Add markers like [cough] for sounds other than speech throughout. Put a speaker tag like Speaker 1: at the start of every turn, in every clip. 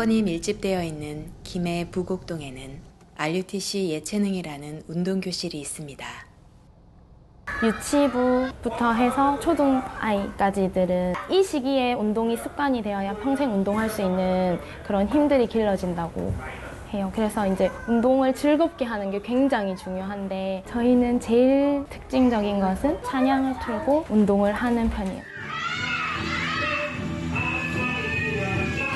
Speaker 1: 학원이 밀집되어 있는 김해 부곡동에는 RUTC 예체능이라는 운동교실이 있습니다.
Speaker 2: 유치부부터 해서 초등 아이까지들은 이 시기에 운동이 습관이 되어야 평생 운동할 수 있는 그런 힘들이 길러진다고 해요. 그래서 이제 운동을 즐겁게 하는 게 굉장히 중요한데 저희는 제일 특징적인 것은 찬양을 틀고 운동을 하는 편이에요.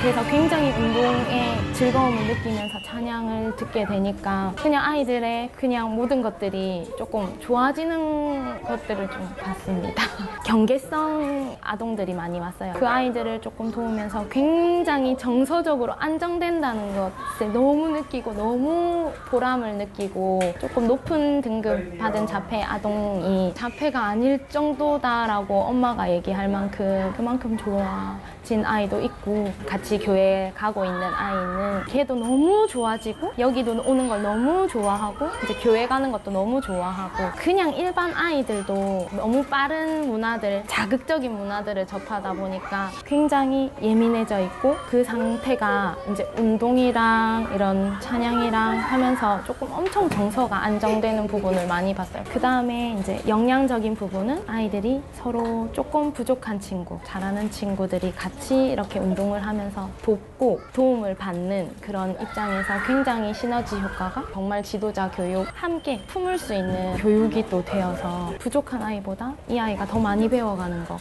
Speaker 2: 그래서 굉장히 운동에 즐거움을 느끼면서 찬양을 듣게 되니까 그냥 아이들의 그냥 모든 것들이 조금 좋아지는 것들을 좀 봤습니다. [laughs] 경계성 아동들이 많이 왔어요. 그 아이들을 조금 도우면서 굉장히 정서적으로 안정된다는 것을 너무 느끼고 너무 보람을 느끼고 조금 높은 등급 받은 자폐 아동이 자폐가 아닐 정도다라고 엄마가 얘기할 만큼 그만큼 좋아진 아이도 있고 같이 교회 가고 있는 아이는 걔도 너무 좋아지고 여기도 오는 걸 너무 좋아하고 이제 교회 가는 것도 너무 좋아하고 그냥 일반 아이들도 너무 빠른 문화들 자극적인 문화들을 접하다 보니까 굉장히 예민해져 있고 그 상태가 이제 운동이랑 이런 찬양이랑 하면서 조금 엄청 정서가 안정되는 부분을 많이 봤어요. 그 다음에 이제 영양적인 부분은 아이들이 서로 조금 부족한 친구, 잘하는 친구들이 같이 이렇게 운동을 하면서 돕고 도움을 받는 그런 입장에서 굉장히 시너지 효과가 정말 지도자 교육 함께 품을 수 있는 교육이 또 되어서 부족한 아이보다 이 아이가 더 많이 배워가는 것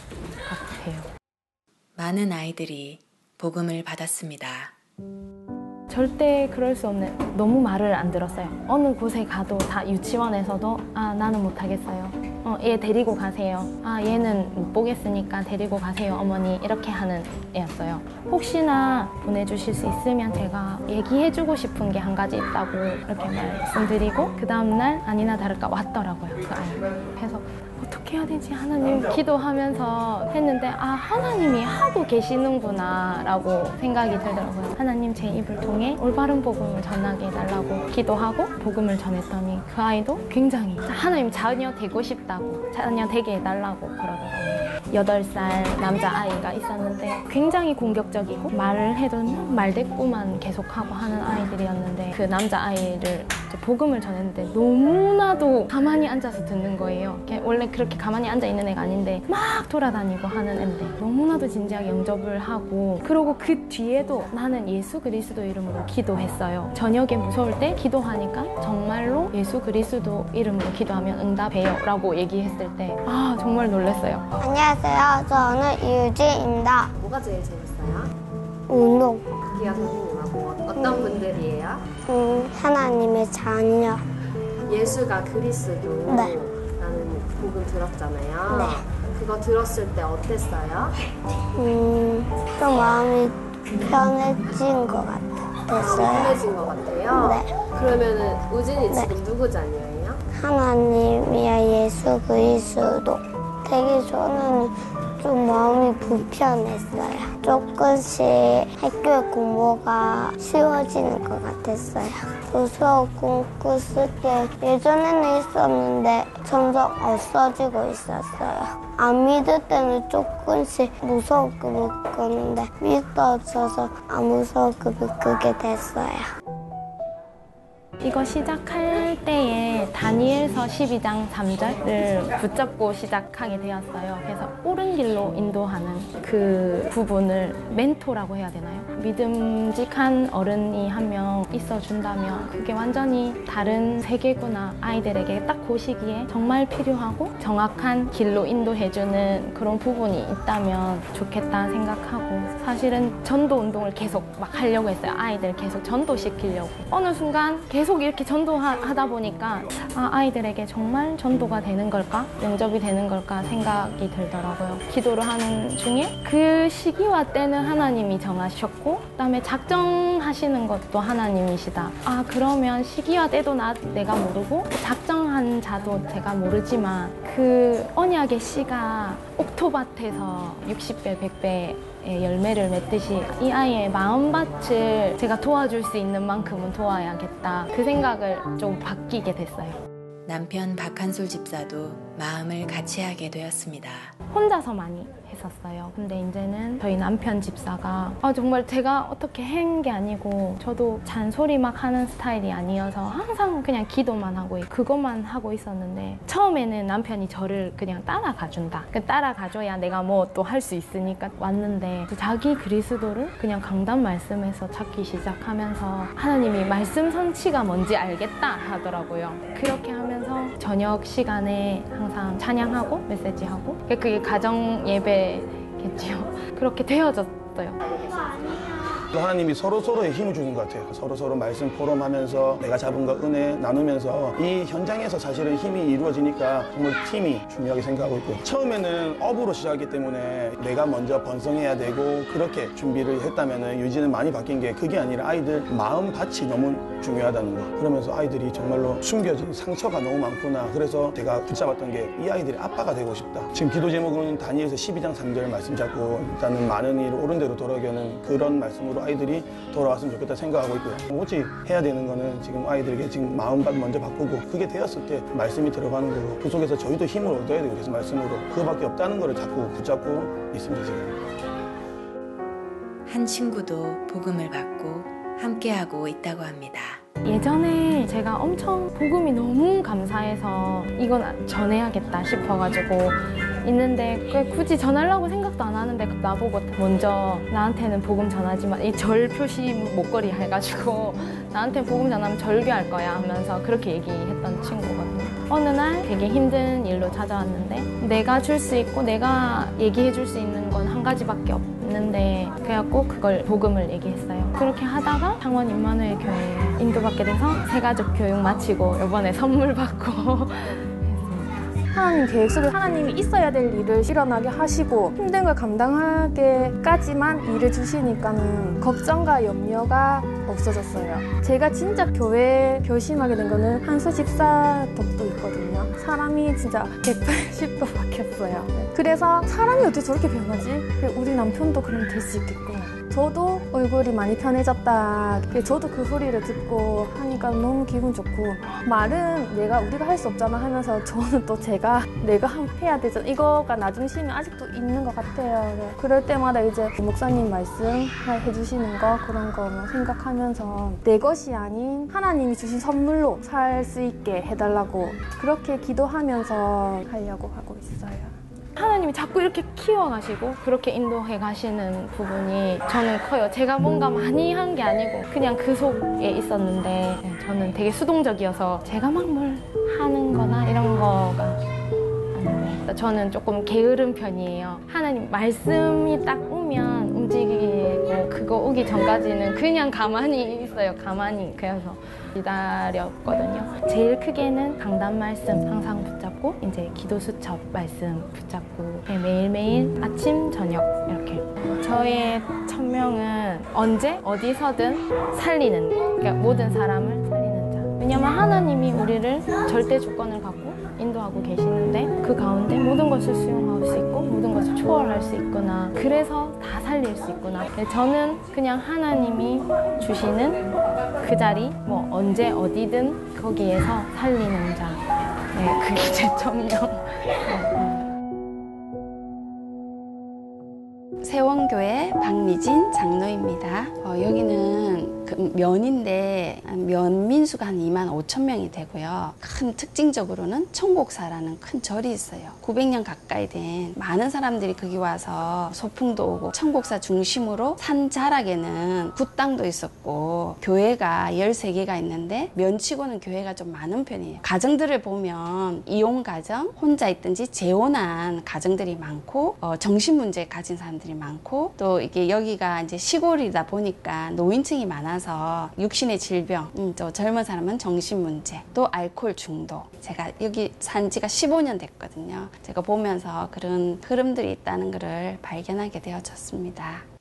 Speaker 2: 같아요.
Speaker 1: 많은 아이들이 복음을 받았습니다.
Speaker 2: 절대 그럴 수 없는 너무 말을 안 들었어요. 어느 곳에 가도 다 유치원에서도 아 나는 못 하겠어요. 어, 얘 데리고 가세요. 아 얘는 못 보겠으니까 데리고 가세요 어머니 이렇게 하는 애였어요. 혹시나 보내주실 수 있으면 제가 얘기해주고 싶은 게 한 가지 있다고 이렇게 말씀드리고 그 다음날 아니나 다를까 왔더라고요 그 아이. 그래서 어떻게 해야 되지 하나님 기도하면서 했는데 아 하나님이 하고 계시는구나 라고 생각이 들더라고요. 하나님 제 입을 통해 올바른 복음을 전하게 해달라고 기도하고 복음을 전했더니 그 아이도 굉장히 하나님 자녀 되고 싶다고 자녀 되게 해달라고 그러더라고요. 8살 남자아이가 있었는데 굉장히 공격적이고 말을 해도 말대꾸만 계속하고 하는 아이들이었는데 그 남자아이를 복음을 전했는데 너무나도 가만히 앉아서 듣는 거예요 원래 그렇게 가만히 앉아 있는 애가 아닌데 막 돌아다니고 하는 애인데 너무나도 진지하게 영접을 하고 그리고 그 뒤에도 나는 예수 그리스도 이름으로 기도했어요. 저녁에 무서울 때 기도하니까 정말로 예수 그리스도 이름으로 기도하면 응답해요 라고 얘기했을 때 아 정말 놀랐어요.
Speaker 3: 안녕하세요. 저는 이유진입니다.
Speaker 4: 뭐가 제일 재밌어요?
Speaker 3: 운동.
Speaker 4: 기아 선생님하고 어떤 분들이에요?
Speaker 3: 음, 하나님의 자녀.
Speaker 4: 예수가 그리스도
Speaker 3: 네.
Speaker 4: 라는 복음 들었잖아요.
Speaker 3: 네.
Speaker 4: 그거 들었을 때 어땠어요?
Speaker 3: 음, 좀 마음이 편해진 것 같았어요.
Speaker 4: 편해진 것 같아요.
Speaker 3: 네.
Speaker 4: 그러면은 우진이 지금 누구 자녀예요?
Speaker 3: 하나님이야 예수 그리스도. 되기 전에는 좀 마음이 불편했어요. 조금씩 학교 공부가 쉬워지는 것 같았어요. 도서 공부 쓸때 예전에는 있었는데 점점 없어지고 있었어요. 안 믿을 때는 조금씩 무서웠고 묶었는데 믿어져서 안 무서웠고 묶게 됐어요.
Speaker 2: 이거 시작할 때에 다니엘서 12장 3절을 붙잡고 시작하게 되었어요. 그래서 옳은 길로 인도하는 그 부분을 멘토라고 해야 되나요? 믿음직한 어른이 한 명 있어준다면 그게 완전히 다른 세계구나. 아이들에게 딱그 시기에 정말 필요하고 정확한 길로 인도해주는 그런 부분이 있다면 좋겠다 생각하고 사실은 전도 운동을 계속 막 하려고 했어요. 아이들 계속 전도시키려고. 어느 순간 계속 이렇게 전도하다 보니까 아, 아이들에게 정말 전도가 되는 걸까? 영접이 되는 걸까? 생각이 들더라고요. 기도를 하는 중에 그 시기와 때는 하나님이 정하셨고 그다음에 작정하시는 것도 하나님이시다. 아 그러면 시기와 때도 나, 내가 모르고 작정한 자도 제가 모르지만 그 언약의 씨가 옥토밭에서 60배, 100배 의 열매를 맺듯이 이 아이의 마음밭을 제가 도와줄 수 있는 만큼은 도와야겠다. 그 생각을 좀 바뀌게 됐어요.
Speaker 1: 남편 박한솔 집사도 마음을 같이 하게 되었습니다.
Speaker 2: 혼자서 많이 했었어요. 근데 이제는 저희 남편 집사가 아, 정말 제가 어떻게 한 게 아니고 저도 잔소리 막 하는 스타일이 아니어서 항상 그냥 기도만 하고 있- 그것만 하고 있었는데 처음에는 남편이 저를 그냥 따라가 준다. 그 따라가줘야 내가 뭐 또 할 수 있으니까 왔는데 자기 그리스도를 그냥 강단 말씀에서 찾기 시작하면서 하나님이 말씀 선치가 뭔지 알겠다 하더라고요. 그렇게 하면서 저녁 시간에 항상 찬양하고 메시지하고 그게 가정 예배겠지요. 그렇게 되어졌어요.
Speaker 5: 하나님이 서로 서로의 힘을 주는 것 같아요. 서로 서로 말씀 포럼하면서 내가 잡은 것 은혜 나누면서 이 현장에서 사실은 힘이 이루어지니까 정말 팀이 중요하게 생각하고 있고 처음에는 업으로 시작했기 때문에 내가 먼저 번성해야 되고 그렇게 준비를 했다면 유지는 많이 바뀐 게 그게 아니라 아이들 마음 밭이 너무 중요하다는 거. 그러면서 아이들이 정말로 숨겨진 상처가 너무 많구나. 그래서 제가 붙잡았던 게 이 아이들의 아빠가 되고 싶다. 지금 기도 제목은 다니엘서 12장 3절 말씀 잡고 일단은 많은 일 옳은 대로 돌아가는 그런 말씀으로 아이들이 돌아왔으면 좋겠다 생각하고 있고요. 오직 해야 되는 거는 지금 아이들에게 지금 마음밭 먼저 바꾸고 그게 되었을 때 말씀이 들어가는 거고 그 속에서 저희도 힘을 얻어야 되고 그래서 말씀으로 그거밖에 없다는 거를 자꾸 붙잡고 있습니다 지금.
Speaker 1: 한 친구도 복음을 받고 함께하고 있다고 합니다.
Speaker 2: 예전에 제가 엄청 복음이 너무 감사해서 이건 전해야겠다 싶어가지고 있는데 그 굳이 전하려고 생각도 안 하는데 나보고 먼저 나한테는 복음 전하지 마. 이절 표시 목걸이 해가지고 나한테 복음 전하면 절규할 거야 하면서 그렇게 얘기했던 친구거든요. 어느 날 되게 힘든 일로 찾아왔는데 내가 줄 수 있고 내가 얘기해 줄 수 있는 건 한 가지밖에 없는데 그래갖고 그걸 복음을 얘기했어요. 그렇게 하다가 창원 임마누엘 교회에 인도받게 돼서 새가족 교육 마치고 이번에 선물 받고 [laughs]
Speaker 6: 하나님 계획 속에 하나님이 있어야 될 일을 일어나게 하시고 힘든 걸 감당하게까지만 일을 주시니까는 걱정과 염려가 없어졌어요. 제가 진짜 교회 결심하게 된 거는 한수 집사 덕도 있거든요. 사람이 진짜 180도 바뀌었어요. 그래서 사람이 어떻게 저렇게 변하지? 우리 남편도 그러면 될수 있겠구나. 저도 얼굴이 많이 편해졌다. 저도 그 소리를 듣고 하니까 너무 기분 좋고 말은 내가 우리가 할 수 없잖아 하면서 저는 또 제가 내가 해야 되잖아. 이거가 나 중심이 아직도 있는 것 같아요. 네. 그럴 때마다 이제 목사님 말씀 해주시는 거 그런 거 뭐 생각하 면서 내 것이 아닌 하나님이 주신 선물로 살 수 있게 해달라고 그렇게 기도하면서 하려고 하고 있어요.
Speaker 2: 하나님이 자꾸 이렇게 키워가시고 그렇게 인도해 가시는 부분이 저는 커요. 제가 뭔가 많이 한 게 아니고 그냥 그 속에 있었는데 저는 되게 수동적이어서 제가 막 뭘 하는 거나 이런 거가 아니고 저는 조금 게으른 편이에요. 하나님 말씀이 딱 오면 그거 오기 전까지는 그냥 가만히 있어요. 가만히 그래서 기다렸거든요. 제일 크게는 강단 말씀 항상 붙잡고 이제 기도 수첩 말씀 붙잡고 매일매일 아침 저녁 이렇게 저의 천명은 언제 어디서든 살리는 그러니까 모든 사람을 살리는 자. 왜냐면 하나님이 우리를 절대 주권을 갖고 인도하고 계시는데 그 가운데 모든 것을 수용할 수 있고 모든 것을 초월할 수 있구나. 그래서 다 살릴 수 있구나. 근데 저는 그냥 하나님이 주시는 그 자리 뭐 언제 어디든 거기에서 살리는 자. 네, 그게 제. 네.
Speaker 7: 세원교회 박미진 장로입니다. 어, 여기는 그 면인데 면 민수가 한 2만 5천 명이 되고요. 큰 특징적으로는 청곡사라는 큰 절이 있어요. 900년 가까이 된 많은 사람들이 거기 와서 소풍도 오고 청곡사 중심으로 산 자락에는 굿당도 있었고 교회가 13개가 있는데 면치고는 교회가 좀 많은 편이에요. 가정들을 보면 이혼 가정, 혼자 있든지 재혼한 가정들이 많고 어, 정신 문제 가진 사람들이 많고 또 이게 여기가 이제 시골이다 보니까 노인층이 많아서 육신의 질병, 음, 또 젊은 사람은 정신 문제, 또 알코올 중독. 제가 여기 산 지가 15년 됐거든요. 제가 보면서 그런 흐름들이 있다는 것을 발견하게 되어졌습니다.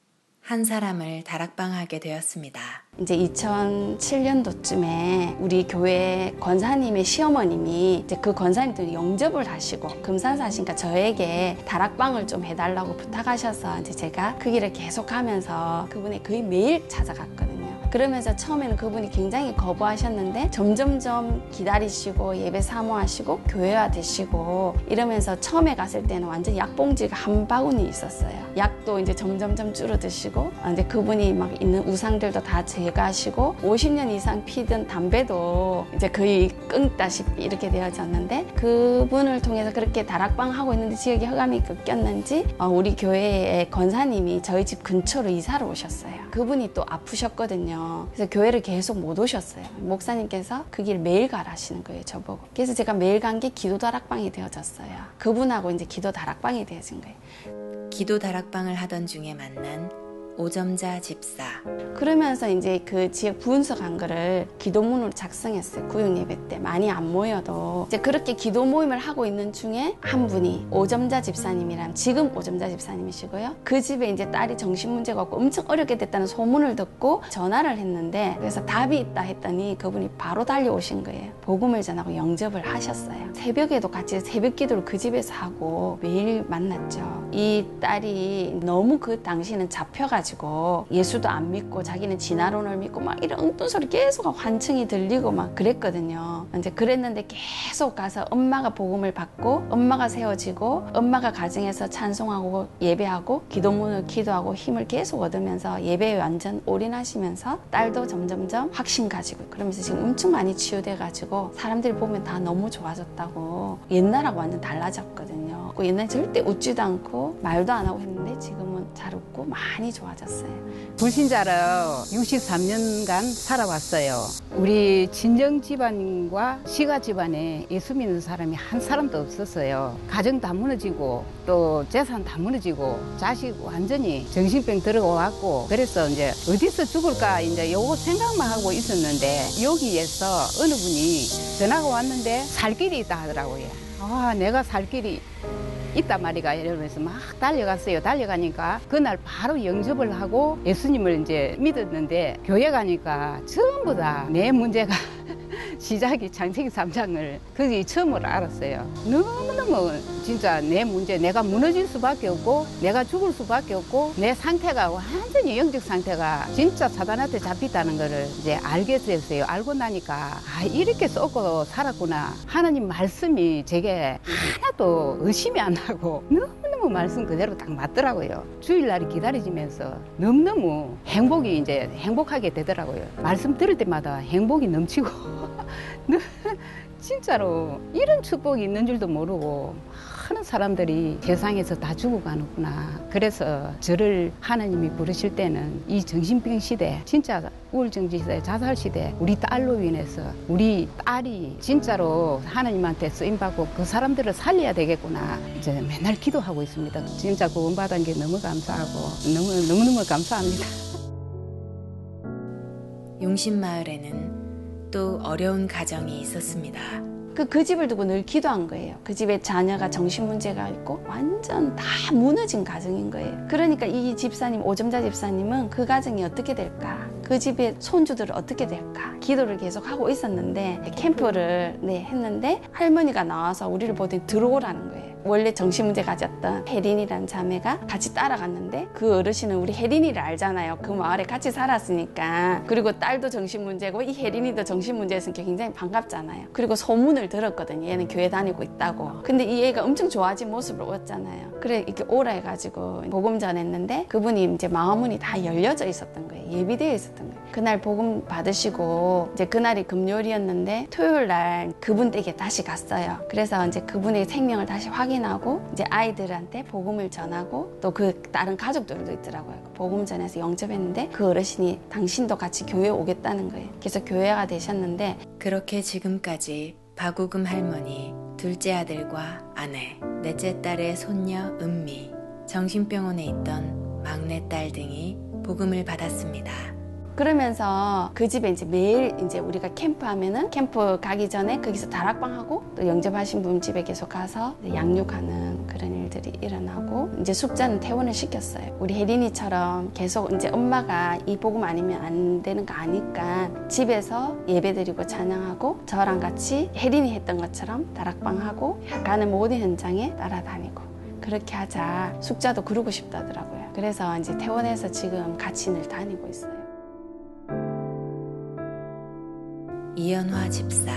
Speaker 1: 한 사람을 다락방하게 되었습니다.
Speaker 7: 이제 2007년도쯤에 우리 교회 권사님의 시어머님이 이제 그 권사님들이 영접을 하시고 금산사 하시니까 저에게 다락방을 좀 해달라고 부탁하셔서 이제 제가 그 길을 계속 가면서 그분이 거의 매일 찾아갔거든요. 그러면서 처음에는 그분이 굉장히 거부하셨는데 점점점 기다리시고 예배 사모하시고 교회화 되시고 이러면서 처음에 갔을 때는 완전 약봉지가 한 바구니 있었어요. 약도 이제 점점점 줄어드시고 아, 이제 그분이 막 있는 우상들도 다 제거하시고 50년 이상 피던 담배도 이제 거의 끊다시피 이렇게 되어졌는데 그분을 통해서 그렇게 다락방 하고 있는데 지역에 흑암이 꺾였는지 어, 우리 교회의 권사님이 저희 집 근처로 이사를 오셨어요. 그분이 또 아프셨거든요. 그래서 교회를 계속 못 오셨어요. 목사님께서 그 길 매일 가라 하시는 거예요, 저보고. 그래서 제가 매일 간 게 기도 다락방이 되어졌어요. 그분하고 이제 기도 다락방이 되어진 거예요.
Speaker 1: 기도 다락방을 하던 중에 만난 오점자 집사.
Speaker 7: 그러면서 이제 그 지역 분석한 거를 기도문으로 작성했어요. 구역 예배 때 많이 안 모여도 이제 그렇게 기도 모임을 하고 있는 중에 한 분이 오점자 집사님이란 지금 오점자 집사님이시고요. 그 집에 이제 딸이 정신 문제가 없고 엄청 어렵게 됐다는 소문을 듣고 전화를 했는데 그래서 답이 있다 했더니 그분이 바로 달려오신 거예요. 복음을 전하고 영접을 하셨어요. 새벽에도 같이 새벽 기도를 그 집에서 하고 매일 만났죠. 이 딸이 너무 그 당시에는 잡혀가 지고 예수도 안 믿고 자기는 진화론을 믿고 막 이런 엉뚱 소리 계속 환청이 들리고 막 그랬거든요. 이제 그랬는데 계속 가서 엄마가 복음을 받고 엄마가 세워지고 엄마가 가정에서 찬송하고 예배하고 기도문을 기도하고 힘을 계속 얻으면서 예배에 완전 올인하시면서 딸도 점점점 확신 가지고 그러면서 지금 엄청 많이 치유돼 가지고 사람들이 보면 다 너무 좋아졌다고 옛날하고 완전 달라졌거든요. 그 옛날 절대 웃지도 않고 말도 안 하고 했는데 지금은 잘 웃고 많이 좋아 졌어요.
Speaker 8: 불신자로 63년간 살아왔어요. 우리 친정 집안과 시가 집안에 예수 믿는 사람이 한 사람도 없었어요. 가정 다 무너지고 또 재산 다 무너지고 자식 완전히 정신병 들어왔고 그래서 이제 어디서 죽을까 이제 요거 생각만 하고 있었는데 여기에서 어느 분이 전화가 왔는데 살 길이 있다 하더라고요. 아, 내가 살 길이 있단 말이가 이러면서 막 달려갔어요. 달려가니까 그날 바로 영접을 하고 예수님을 이제 믿었는데 교회 가니까 전부 다 내 문제가 [laughs] 시작이 창세기 3장을 그게 처음으로 알았어요. 너무너무 진짜 내 문제, 내가 무너질 수밖에 없고, 내가 죽을 수밖에 없고, 내 상태가 완전히 영적 상태가 진짜 사단한테 잡혔다는 거를 이제 알게 됐어요. 알고 나니까, 아, 이렇게 썩고 살았구나. 하나님 말씀이 제게 하나도 의심이 안 나고, 너무너무 말씀 그대로 딱 맞더라고요. 주일날이 기다려지면서 너무너무 행복이 이제 행복하게 되더라고요. 말씀 들을 때마다 행복이 넘치고, 진짜로 이런 축복이 있는 줄도 모르고 많은 사람들이 세상에서 다 죽어가는구나. 그래서 저를 하나님이 부르실 때는 이 정신병 시대, 진짜 우울증 시대, 자살 시대, 우리 딸로 인해서 우리 딸이 진짜로 하나님한테 쓰임받고 그 사람들을 살려야 되겠구나. 이제 맨날 기도하고 있습니다. 진짜 구원받은 게 너무 감사하고 너무, 너무너무 감사합니다.
Speaker 1: 용신마을에는 또 어려운 가정이 있었습니다.
Speaker 7: 그, 그 집을 두고 늘 기도한 거예요. 그 집에 자녀가 정신 문제가 있고 완전 다 무너진 가정인 거예요. 그러니까 이 집사님, 오점자 집사님은 그 가정이 어떻게 될까? 그 집의 손주들은 어떻게 될까? 기도를 계속 하고 있었는데 캠프를 네, 했는데 할머니가 나와서 우리를 보더니 들어오라는 거예요. 원래 정신문제 가졌던 혜린이라는 자매가 같이 따라갔는데 그 어르신은 우리 혜린이를 알잖아요. 그 마을에 같이 살았으니까. 그리고 딸도 정신문제고 이 혜린이도 정신문제였으니까 굉장히 반갑잖아요. 그리고 소문을 들었거든요. 얘는 교회 다니고 있다고. 근데 이 애가 엄청 좋아진 모습을 보였잖아요. 그래 이렇게 오라 해가지고 복음 전했는데 그분이 이제 마음문이 다 열려져 있었던 거예요. 예비되어 있었던 거예요. 그날 복음 받으시고 이제 그날이 금요일이었는데 토요일 날 그분 댁에 다시 갔어요. 그래서 이제 그분의 생명을 다시 확인하고 이제 아이들한테 복음을 전하고 또 그 다른 가족들도 있더라고요. 복음 전해서 영접했는데 그 어르신이 당신도 같이 교회 오겠다는 거예요. 그래서 교회가 되셨는데
Speaker 1: 그렇게 지금까지 박우금 할머니, 둘째 아들과 아내, 넷째 딸의 손녀 은미, 정신병원에 있던 막내 딸 등이 복음을 받았습니다.
Speaker 7: 그러면서 그 집에 이제 매일 이제 우리가 캠프 하면은 캠프 가기 전에 거기서 다락방 하고 또 영접하신 분 집에 계속 가서 양육하는 그런 일들이 일어나고 이제 숙자는 퇴원을 시켰어요. 우리 혜린이처럼 계속 이제 엄마가 이 복음 아니면 안 되는 거 아니까 집에서 예배드리고 찬양하고 저랑 같이 혜린이 했던 것처럼 다락방 하고 가는 모든 현장에 따라다니고 그렇게 하자 숙자도 그러고 싶다더라고요. 그래서 이제 퇴원해서 지금 같이 늘 다니고 있어요.
Speaker 1: 이연화 집사.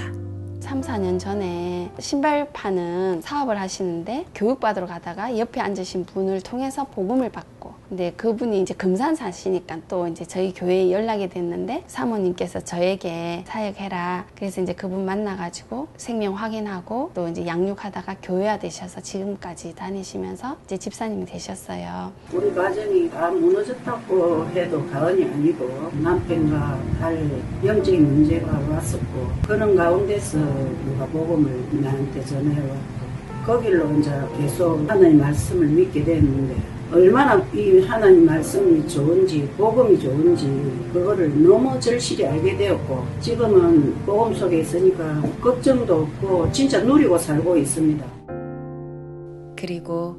Speaker 7: 3, 4년 전에 신발 파는 사업을 하시는데 교육받으러 가다가 옆에 앉으신 분을 통해서 복음을 받고 근데 그분이 이제 금산 사시니까 또 이제 저희 교회에 연락이 됐는데 사모님께서 저에게 사역해라 그래서 이제 그분 만나가지고 생명 확인하고 또 이제 양육하다가 교회화 되셔서 지금까지 다니시면서 이제 집사님이 되셨어요.
Speaker 9: 우리 가정이 다 무너졌다고 해도 과언이 아니고 남편과 할 영적인 문제가 왔었고 그런 가운데서 누가 복음을 나한테 전해왔고 거길로 이제 계속 하나님 말씀을 믿게 됐는데 얼마나 이 하나님 말씀이 좋은지 복음이 좋은지 그거를 너무 절실히 알게 되었고 지금은 복음 속에 있으니까 걱정도 없고 진짜 누리고 살고 있습니다.
Speaker 1: 그리고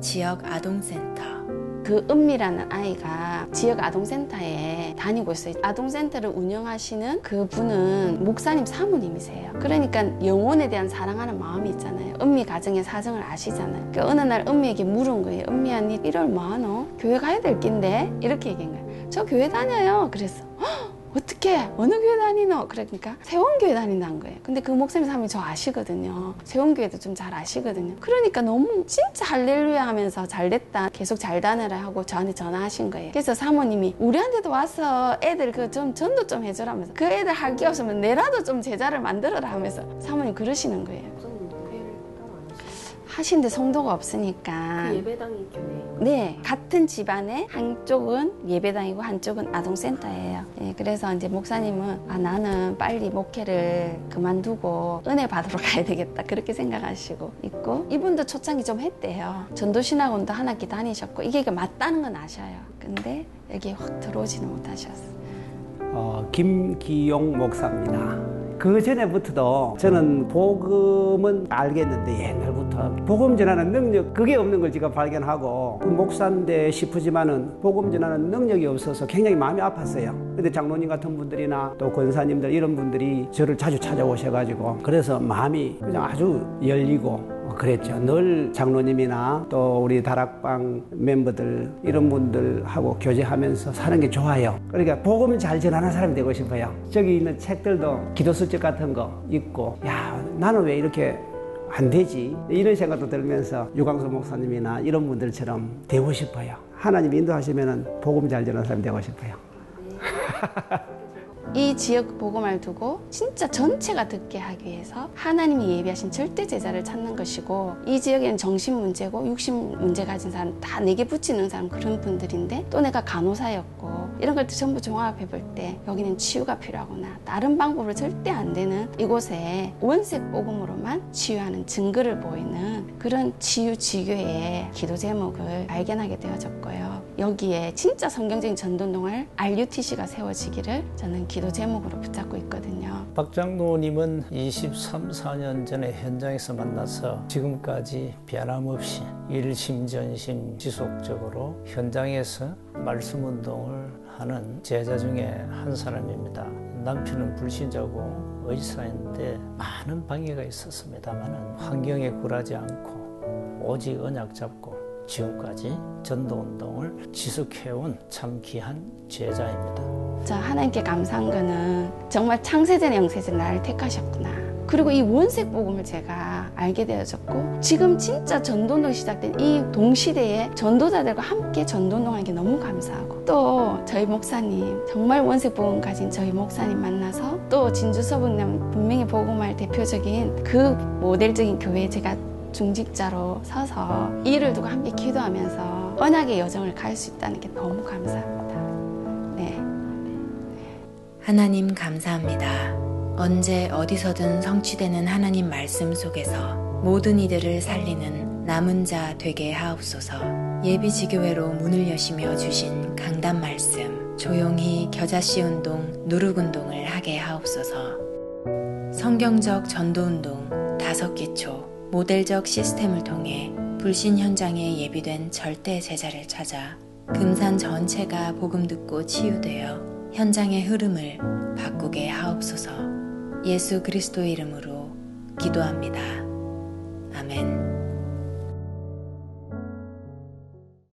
Speaker 1: 지역 아동센터
Speaker 7: 그 은미라는 아이가 지역 아동센터에 다니고 있어요. 아동센터를 운영하시는 그 분은 목사님 사모님이세요. 그러니까 영혼에 대한 사랑하는 마음이 있잖아요. 은미 가정의 사정을 아시잖아요. 그 어느 날 은미에게 물은 거예요. 은미야, 니 1월 뭐하노? 교회 가야 될 낀데? 이렇게 얘기한 거예요. 저 교회 다녀요. 그랬어. "헉, 어떻게 어느 교회 다니노? 그러니까 세원교회 다닌다는 거예요. 근데 그 목사님 사람이 저 아시거든요. 세원교회도 좀 잘 아시거든요. 그러니까 너무 진짜 할렐루야 하면서 잘 됐다. 계속 잘 다녀라 하고 저한테 전화하신 거예요. 그래서 사모님이 우리한테도 와서 애들 그 좀 전도 좀 해줘라면서 그 애들 할 게 없으면 내라도 좀 제자를 만들어라 하면서 사모님 그러시는 거예요.
Speaker 4: 하시죠?
Speaker 7: 하신데 성도가 없으니까
Speaker 4: 그 예배당이 교회예요.
Speaker 7: 네, 같은 집안에 한쪽은 예배당이고 한쪽은 아동센터예요. 예, 그래서 이제 목사님은 아 나는 빨리 목회를 그만두고 은혜 받으러 [laughs] 가야 되겠다 그렇게 생각하시고 있고 이분도 초창기 좀 했대요. 전도신학원도 한 학기 다니셨고 이게 맞다는 건 아셔요. 근데 여기 확 들어오지는 못하셨어요.
Speaker 10: 어, 김기용 목사입니다. 그 전에부터도 저는 복음은 알겠는데 옛날부터 복음 전하는 능력 그게 없는 걸 제가 발견하고 그 목사인데 싶으지만은 복음 전하는 능력이 없어서 굉장히 마음이 아팠어요. 근데 장로님 같은 분들이나 또 권사님들 이런 분들이 저를 자주 찾아오셔가지고 그래서 마음이 그냥 아주 열리고 그랬죠. 늘 장로님이나 또 우리 다락방 멤버들 이런 분들하고 교제하면서 사는 게 좋아요. 그러니까 복음 잘 전하는 사람이 되고 싶어요. 저기 있는 책들도 기도 수첩 같은 거 있고 야 나는 왜 이렇게 안 되지? 이런 생각도 들면서 유광수 목사님이나 이런 분들처럼 되고 싶어요. 하나님 인도하시면 복음 잘 전하는 사람이 되고 싶어요. [laughs]
Speaker 7: 이 지역 복음을 두고 진짜 전체가 듣게 하기 위해서 하나님이 예비하신 절대 제자를 찾는 것이고 이 지역에는 정신 문제고 육신 문제 가진 사람 다 내게 붙이는 사람 그런 분들인데 또 내가 간호사였고 이런 것들 전부 종합해 볼 때 여기는 치유가 필요하구나. 다른 방법으로 절대 안 되는 이곳에 원색 복음으로만 치유하는 증거를 보이는 그런 치유 지교의 기도 제목을 발견하게 되어졌고요 여기에 진짜 성경적인 전도운동을 RUTC가 세워지기를 저는 기도 제목으로 붙잡고 있거든요.
Speaker 11: 박 장로님은 23, 4년 전에 현장에서 만나서 지금까지 변함없이 일심전심 지속적으로 현장에서 말씀 운동을 하는 제자 중에 한 사람입니다. 남편은 불신자고 의사인데 많은 방해가 있었습니다만 환경에 굴하지 않고 오직 언약 잡고 지금까지 전도 운동을 지속해온 참 귀한 제자입니다.
Speaker 7: 저 하나님께 감사한 거는 정말 창세전 영세전 나를 택하셨구나. 그리고 이 원색 복음을 제가 알게 되어졌고 지금 진짜 전도운동 시작된 이 동시대에 전도자들과 함께 전도운동하는 게 너무 감사하고 또 저희 목사님 정말 원색 복음 가진 저희 목사님 만나서 또 진주 서북남 분명히 복음할 대표적인 그 모델적인 교회에 제가 중직자로 서서 이를 두고 함께 기도하면서 언약의 여정을 갈 수 있다는 게 너무 감사합니다. 네.
Speaker 1: 하나님 감사합니다. 언제 어디서든 성취되는 하나님 말씀 속에서 모든 이들을 살리는 남은 자 되게 하옵소서. 예비 지교회로 문을 여시며 주신 강단 말씀, 조용히 겨자씨 운동, 누룩 운동을 하게 하옵소서. 성경적 전도 운동 다섯 기초, 모델적 시스템을 통해 불신 현장에 예비된 절대 제자를 찾아 금산 전체가 복음 듣고 치유되어 현장의 흐름을 바꾸게 하옵소서. 예수 그리스도 이름으로 기도합니다. 아멘.